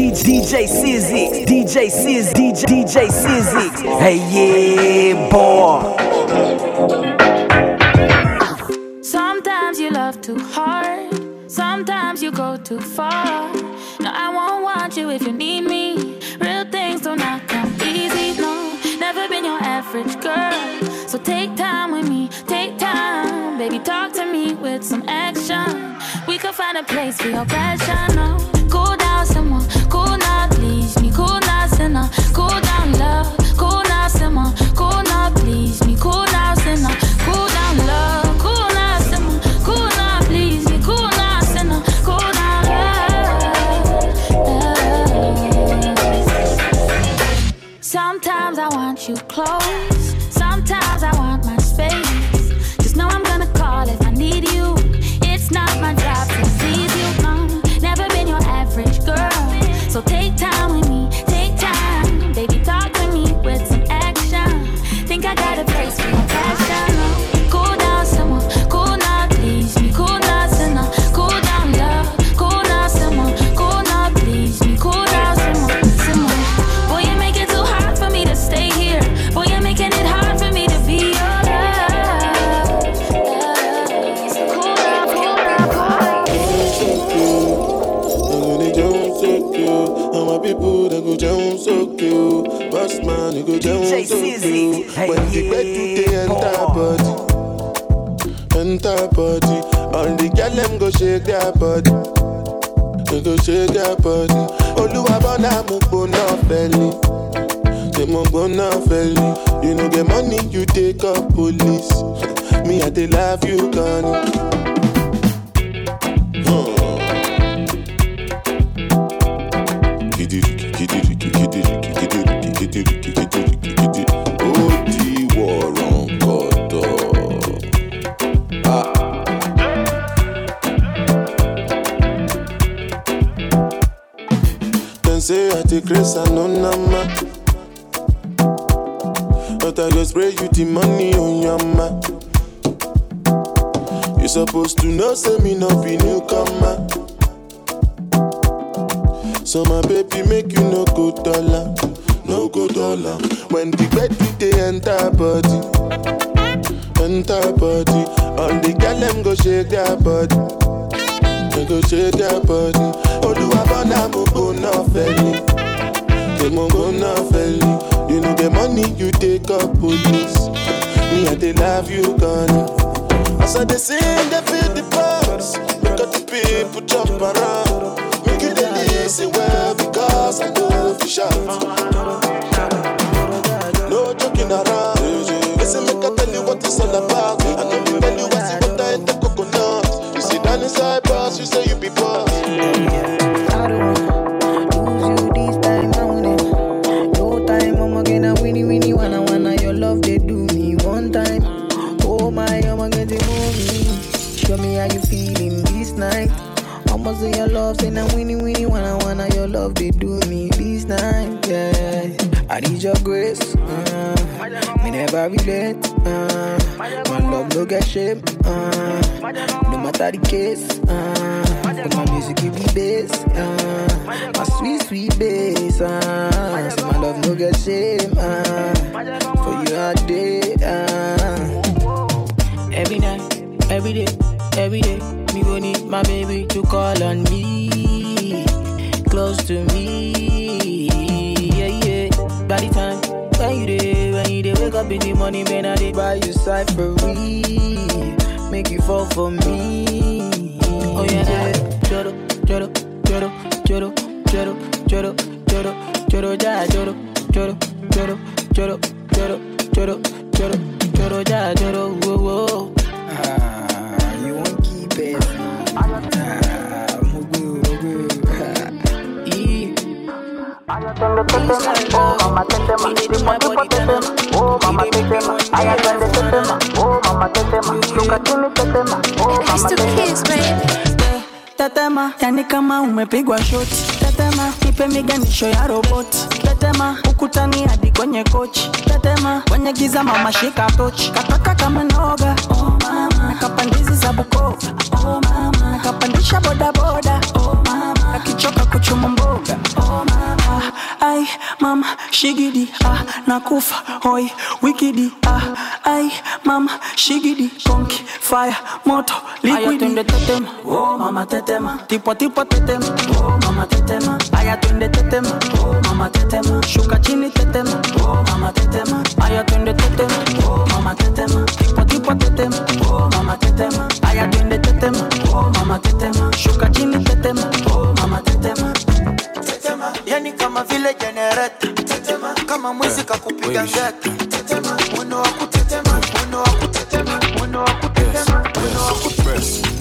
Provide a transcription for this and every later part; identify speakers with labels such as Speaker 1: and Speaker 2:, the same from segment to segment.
Speaker 1: DJ Sizix, DJ Sizix, DJ, DJ Sizix. Hey yeah, boy.
Speaker 2: Sometimes you love too hard, sometimes you go too far. No, I won't want you if you need me. Real things do not come easy, no. Never been your average girl. So take time with me, take time. Baby, talk to me with some action. We could find a place for your passion, no. Cool down, love. Cool now, someone, cool now, please me. Cool now, cool down, love. Cool now, someone, cool now, please me. Cool now, cool down, love. Sometimes I want you close. down
Speaker 1: DJ something
Speaker 3: When
Speaker 1: hey,
Speaker 3: the bed today enter body. Enter body All the girl them go shake their body. They go shake their body. Olúwa bọ́lá mo gbóná fẹ́lẹ́ Ṣé mo gbóná fẹ́lẹ́ You know get money you take up police. Me I dey love you gone. Kidiri, kidiri, kidiri, kidiri. Ó di wọ̀ràn kọ̀tọ̀. Dem say I take grace and no nama. But I go spray you the money on your ma. You supposed to know say me no be newcomer. So my baby make you no go dollar, no go dollar. When the bed they enter body, enter body. All the girl them go shake their body, they go shake their body. Oluwa bona mo go na feli, they mo go na feli. You know the money you take up police. Me I dey love you gone. As I dey sing, they feel the pulse. Because the people jump around. Dey well because I know if you shout. No joking around. Listen, make I tell you what it's all about. I know you tell you I see what I in the coconut. You sit down inside boss, you say you be boss.
Speaker 4: I don't wanna lose you this time, I wanna. No time, I'm again a winnie winnie wanna wanna your love they do me one time. Oh my, I'm gonna get it movie. Show me how you feeling this night. Almost say your love, say now winnie winnie wanna wanna your love they do me this night. Yeah, I need your grace. Uh, me never regret. Uh, my love no get shame. Uh, no matter the case. Uh, my music give me bass. Uh, my sweet sweet bass. Uh, so my love no get shame. Uh, for you all day. Uh, every night, every day, every day. Go need my baby to call on me, close to me. Yeah, yeah. By the time when you day, when you day, wake up in the morning, man, I dey buy you cyphery, make you fall for me. Oh yeah, yeah. Joro, joro, joro, joro, joro, joro, joro, joro, ja, joro, joro, joro, joro, joro, joro, joro, joro, ja, joro, whoa, whoa. Ah, you won't keep it. Oh, I
Speaker 5: attend the system. Oh,
Speaker 4: mama, take yani kama umepigwa shoti. Ipe miganisho ya roboti. Ukutani hadi kwenye kochi. Tetema, kwenye giza mama tochi. Kataka kama. Oh mama, za Oh mama. Nakapandisha boda boda, oh mama. Akichoka kuchuma mboga, oh shigidi, ah, nakufa, oi, wikidi, ah, ai, mama, shigidi, konki, fire, moto, liquidi. tetema, oh mama tetema, tipo tipo tetema, oh mama tetema, aya twende tetema, oh mama tetema, shuka chini tetema, oh mama tetema, aya twende tetema, oh mama tetema, tipo tipo tetema, oh mama tetema, aya twende tetema, oh mama tetema, shuka chini tetema, oh mama tetema.
Speaker 6: Tetema, yani kama vile generator tetema, kama mwizi kakupiga eh, ngeta tetema, mwendo wa kutetema, mwendo wa kutetema, mwendo wa kutetema, mwendo wa kutetema.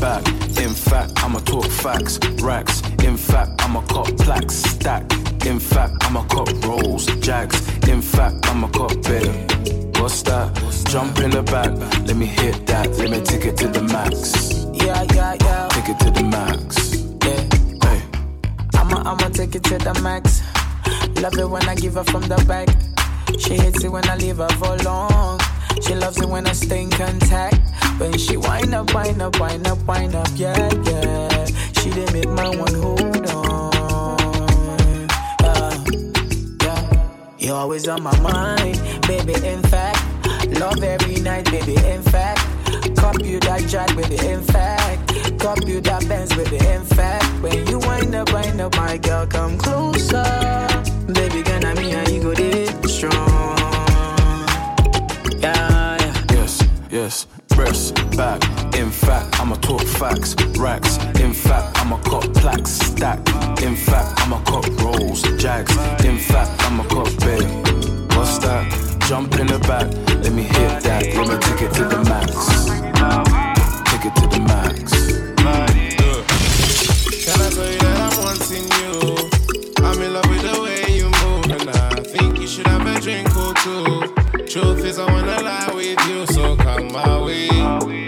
Speaker 7: Back, in fact, I'ma talk facts, racks. In fact, I'ma cop plaques, stack. In fact, I'ma cop rolls, jags. In fact, I'ma cop big. What's that? Jump in the back, let me hit that, let me take it to the max.
Speaker 4: Yeah, yeah, yeah.
Speaker 7: Take it to the max.
Speaker 4: Yeah.
Speaker 7: Hey.
Speaker 4: I'ma, I'ma take it to the max. Love it when I give her from the back. She hates it when I leave her for long. She loves it when I stay in contact. When she wind up, wind up, wind up, wind up, yeah, yeah. She did make my one hold on. Yeah, yeah. You're always on my mind, baby. In fact, love every night, baby. In fact, cop you that jack, baby. In fact, cop you that Benz, baby. In fact, when you wind up, wind up, my girl, come closer, baby. Gonna me and you go this strong. Yeah, yeah.
Speaker 7: Yes, yes, press back. In fact, I'ma talk facts, racks. In fact, I'ma cop plaques, stack. In fact, I'ma cop rolls, jags. In fact, I'ma cop big. What's that? Jump in the back, let me hit that, let me take it to the max. Take it to the max.
Speaker 8: Can I tell you that I'm wanting you? I'm in love with the way you move, and I think you should have a drink or two. Truth is, I wanna lie with you, so come my way.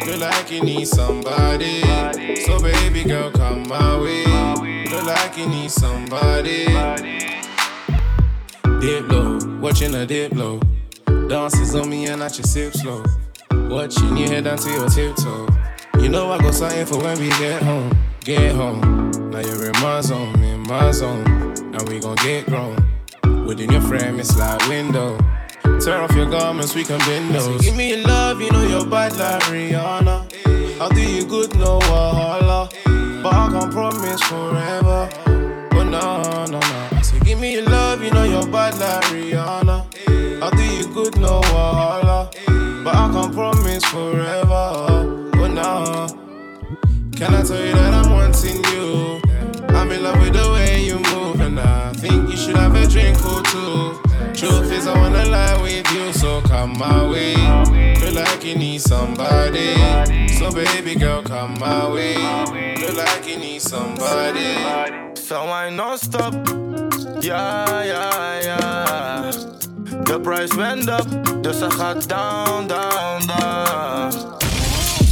Speaker 8: Feel like you need somebody, so baby girl, come my way. Feel like you need somebody. Dip low, watching a dip low. Dances on me and I just sip slow. Watching you head down to your tiptoe. You know I go sign for when we get home, get home. Now you're in my zone, in my zone, and we gon' get grown. Within your frame, it's like window. Tear off your garments, we can bend those. Give me your love, you know you're bad like Rihanna. I'll do you good, no wahala. But I can't promise forever. But no, no, no. So give me your love, you know you're bad like Rihanna. Promise forever. But no. Can I tell you that I'm wanting you? I'm in love with the way you move, and I think you should have a drink or two. Truth is, I wanna lie with you, so come my way. Feel like you need somebody, so baby girl, come my way. Feel like you need somebody.
Speaker 6: So I non stop. Yeah, yeah, ja. The price went up, dus ze gaat down, down, down.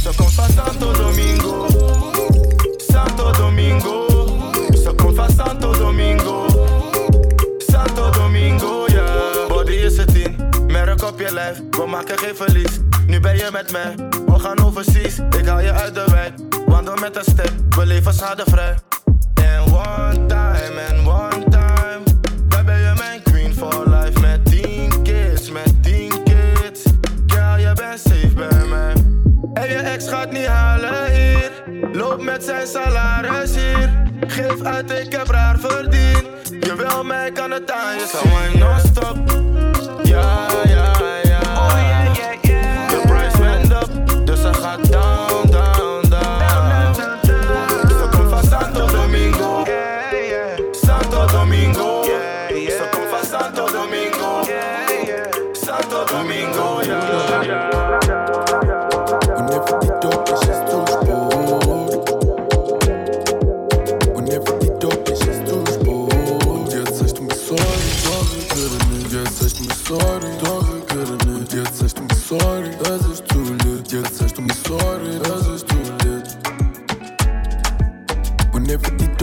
Speaker 6: Ze komt van Santo Domingo. Santo Domingo. Ze komt van Santo Domingo. Santo Domingo, ja. Body is het in, merk op je lijf. We maken geen verlies. Nu ben je met mij, we gaan overseas. Ik haal je uit de wijk, wandel met een step. We leven schadevrij. En one time, en one ex gaat niet halen hier. Loop met zijn salaris hier. Geef uit, ik heb raar verdiend. Je wil mij, kan het aan je non-stop. Ja.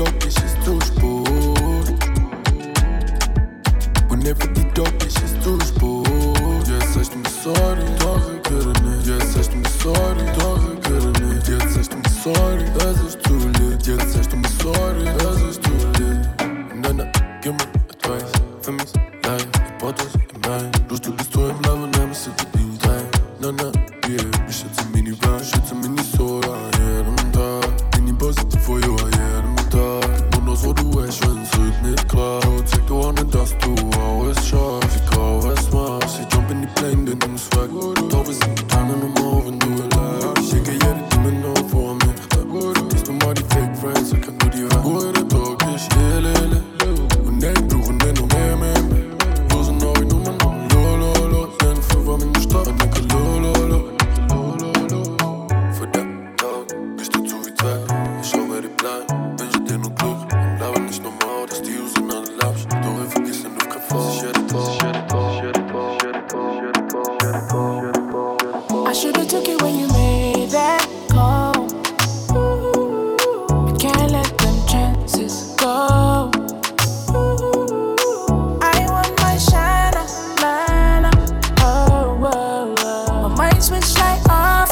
Speaker 6: The
Speaker 8: is too spoiled. Whenever the dope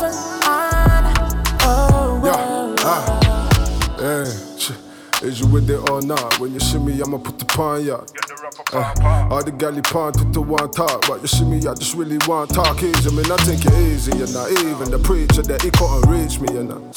Speaker 8: Oh, oh, ah. oh. Eh, Is
Speaker 9: you with it or not? When you shimmy, I'ma put the pine out. Uh, all the galley pawn to the one talk, but you see me, I just really want talk easy. I mean, I think it easy, you know. Even the preacher that he couldn't reach me, you know.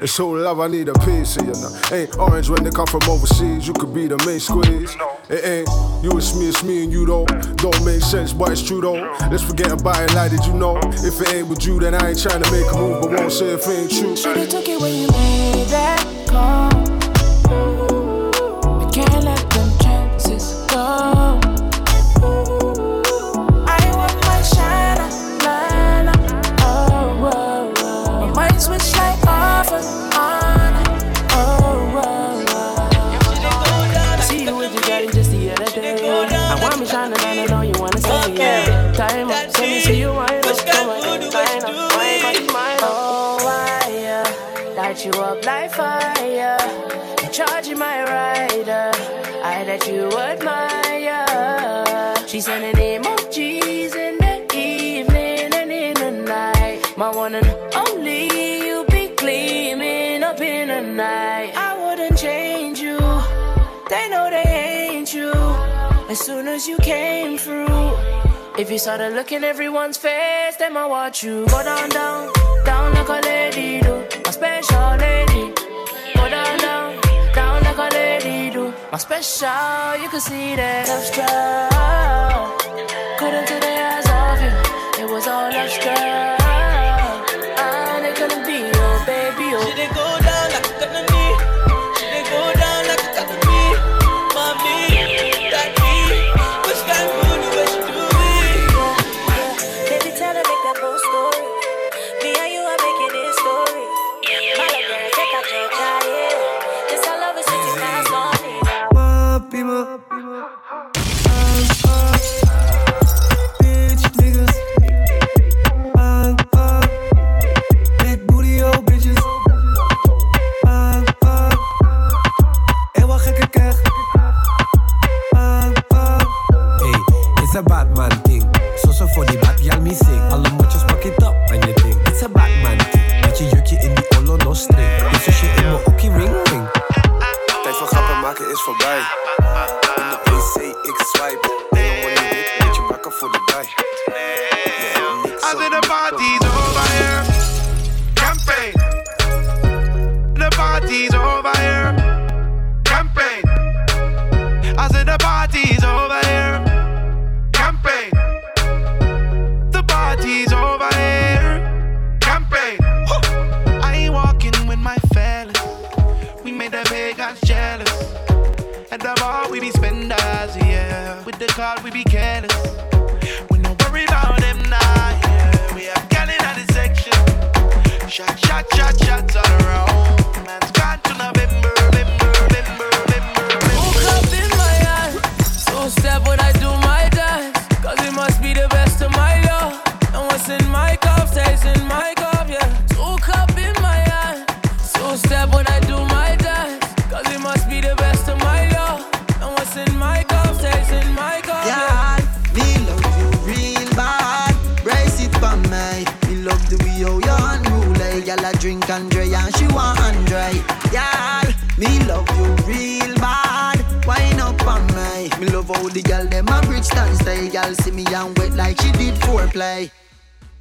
Speaker 9: It's so love, I need a piece, you know. Ain't orange when they come from overseas, you could be the main squeeze. It ain't you, it's me, it's me and you though. Don't make sense, but it's true though. Let's forget about it, like did you know? If it ain't with you, then I ain't trying to make a move, but won't say if it ain't true.
Speaker 10: Should've took it when you made that call. I can't Let you admire. She sending emojis in the evening and in the night. My one and only, you be gleaming up in the night. I wouldn't change you. They know they ain't you. As soon as you came through. If you started looking everyone's face, then I watch you go down, down, down like a lady do. A special lady. Do. My special, you can see that love struck. Couldn't take the
Speaker 11: Shot, shot, shot, shots
Speaker 12: did.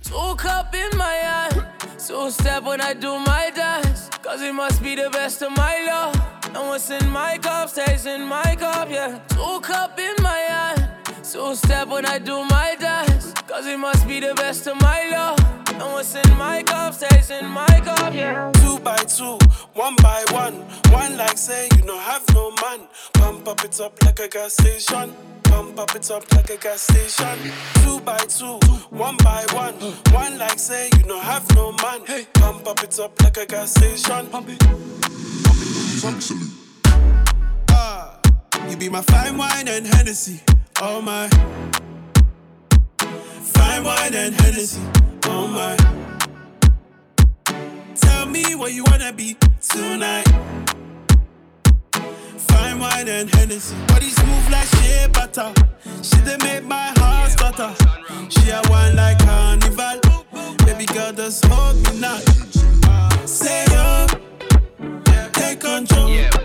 Speaker 10: Two cup in my hand. So step when I do my dance. Cause it must be the best of my love. And what's in my cup stays in my cup, yeah. Two cup in my hand. So step when I do my dance. Cause it must be the best of my love. And what's in my cup stays in my cup, yeah.
Speaker 11: Two by two, one by one. One like say you don't have no man. Pump up it up like a gas station. Pump up it up like a gas station. Two by two, one by one. One like say you no have no man. Pump up it up like a gas station. Pump it. Ah, you be my fine wine and Hennessy. Oh my. Fine wine and Hennessy. Oh my. Tell me where you wanna be tonight. Fine wine and Hennessy. Body smooth like shea butter. She done make my heart stutter. She a wine like carnival. Baby girl, just hold me now. Say up, take control.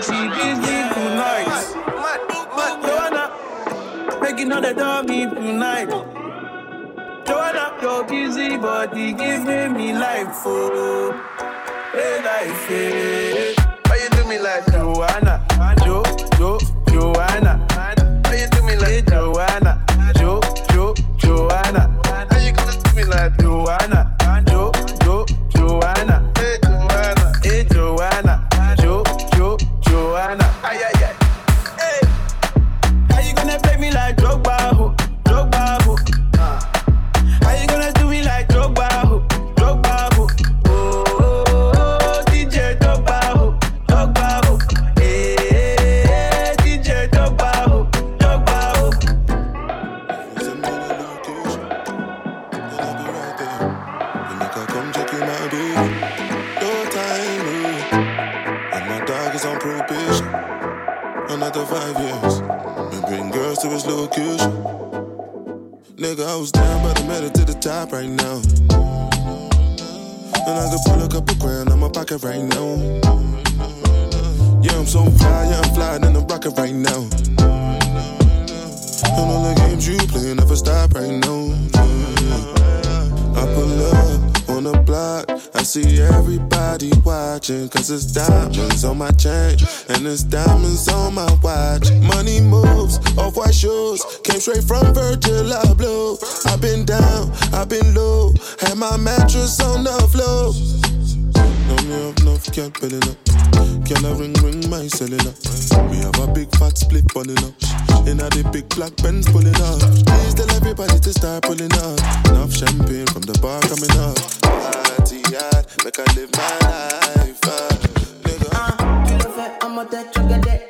Speaker 11: But she busy tonight. Joanna, making all the dummy tonight. Joanna, you're busy, but you giving me life, oh, hey life, hey. Why you do me like? Joanna, Jo, Jo,
Speaker 3: to his location. Nigga, I was down, but I made it to the top right now. And I could pull a couple grand on my pocket right now. Yeah, I'm so fly, yeah, I'm flying in the rocket right now. And all the games you play never stop right now. I pull up on the block. I see everybody watching. Cause it's diamonds on my chain. And it's diamonds on my watch. Money moves, off white shoes. Came straight from Virgil Abloh. I've been down, I've been low. Had my mattress on the floor. No, me have enough, can't build it up. Can I ring, ring my cellular? We have a big fat split pulling up. In a the big black Benz pulling up. Please tell everybody to start pulling up. Enough champagne from the bar coming up. Party hard, make I live my life. Uh,
Speaker 13: Tu le fais en mode tête, tu regardes, ah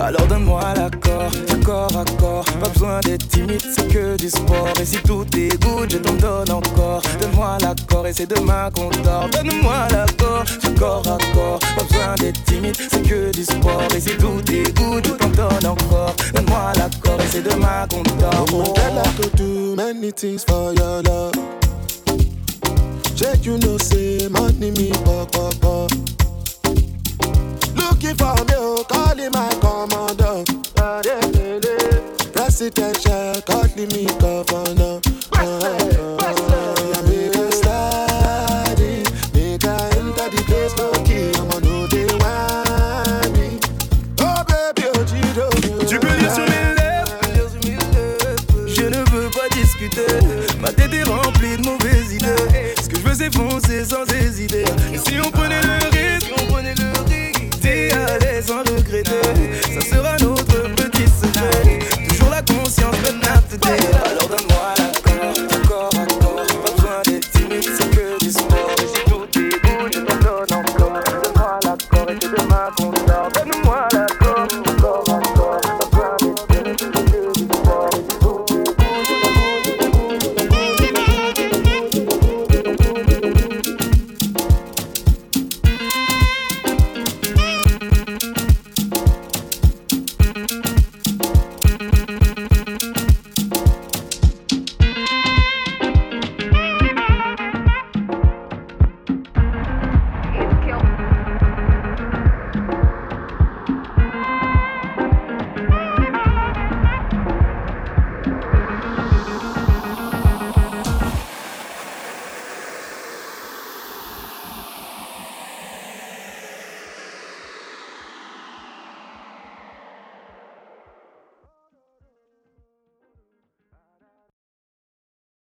Speaker 14: Alors donne-moi l'accord, corps à corps. Pas besoin d'être timide, c'est que du sport. Et si tout est good, je t'en donne encore. Donne-moi l'accord et c'est demain qu'on dort. Donne-moi l'accord, corps à corps. Pas besoin d'être timide, c'est que du sport. Et si tout est good, je t'en donne encore. Donne-moi l'accord et c'est demain qu'on dort.
Speaker 3: Oh, girl, I could do many things for your love. Check, you know, say money me pop pop pop. Looking for me, calling my commander. Yeah, yeah. Me governor.